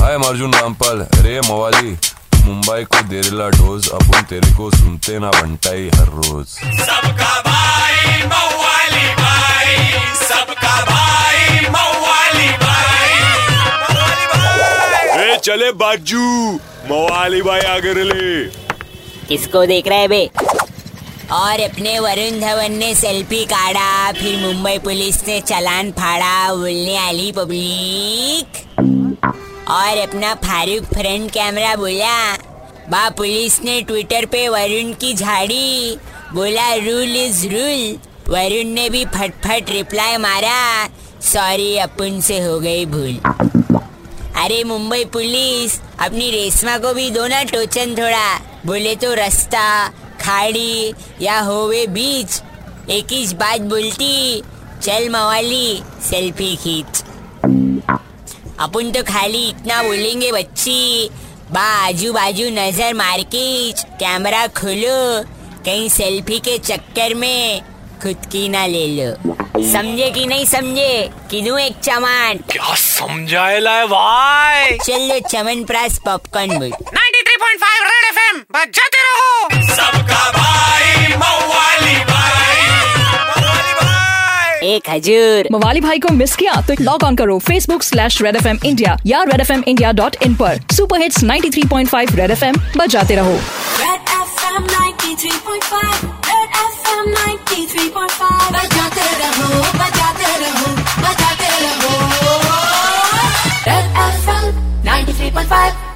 हाय अर्जुन रामपाल रे मवाली मुंबई को देरेला डोज अपन तेरे को सुनते ना बंटाई हर रोज। सबका भाई मवाली भाई सबका भाई मवाली भाई। ए चले बाजू मवाली भाई आगे ले किसको देख रहा है बे? और अपने वरुण धवन ने सेल्फी काढ़ा, फिर मुंबई पुलिस ने चलान फाड़ा, बोलने आली पब्लिक। और अपना फारूक फ्रंट कैमरा बोला, बा, पुलिस ने ट्विटर पे वरुण की झाड़ी। बोला, रूल इज़ रूल। वरुण ने भी फटफट रिप्लाई मारा, सॉरी, अपन से हो गई भूल। अरे, मुंबई पुलिस, अपनी रेशमा को भी दो ना टोचन थोड़ा। बोले तो रास्ता खाड़ी या होवे बीच एक ही बात बोलती चल मवाली सेल्फी खींच। अपन तो खाली इतना बोलेंगे बच्ची बा आजू बाजू नज़र मार के कैमरा खोलो कहीं सेल्फी के चक्कर में खुद की ना ले लो। समझे कि नहीं समझे? कि दूँ एक चमान? क्या समझाएला है भाई? चलो चमन प्रास पॉपकॉर्न बुट 93.5 रेड एफएम बजाते रहो। सबका भाई मवाली भाई। मवाली भाई। एक हजूर। मवाली भाई को मिस किया तो लॉग ऑन करो Facebook slash red F M India या red F M India dot in पर। Super hits 93.5 red F M बजाते रहो। Red FM 93.5 Red FM 93.5 बजाते रहो बजाते रहो बजाते रहो। Red FM 93.5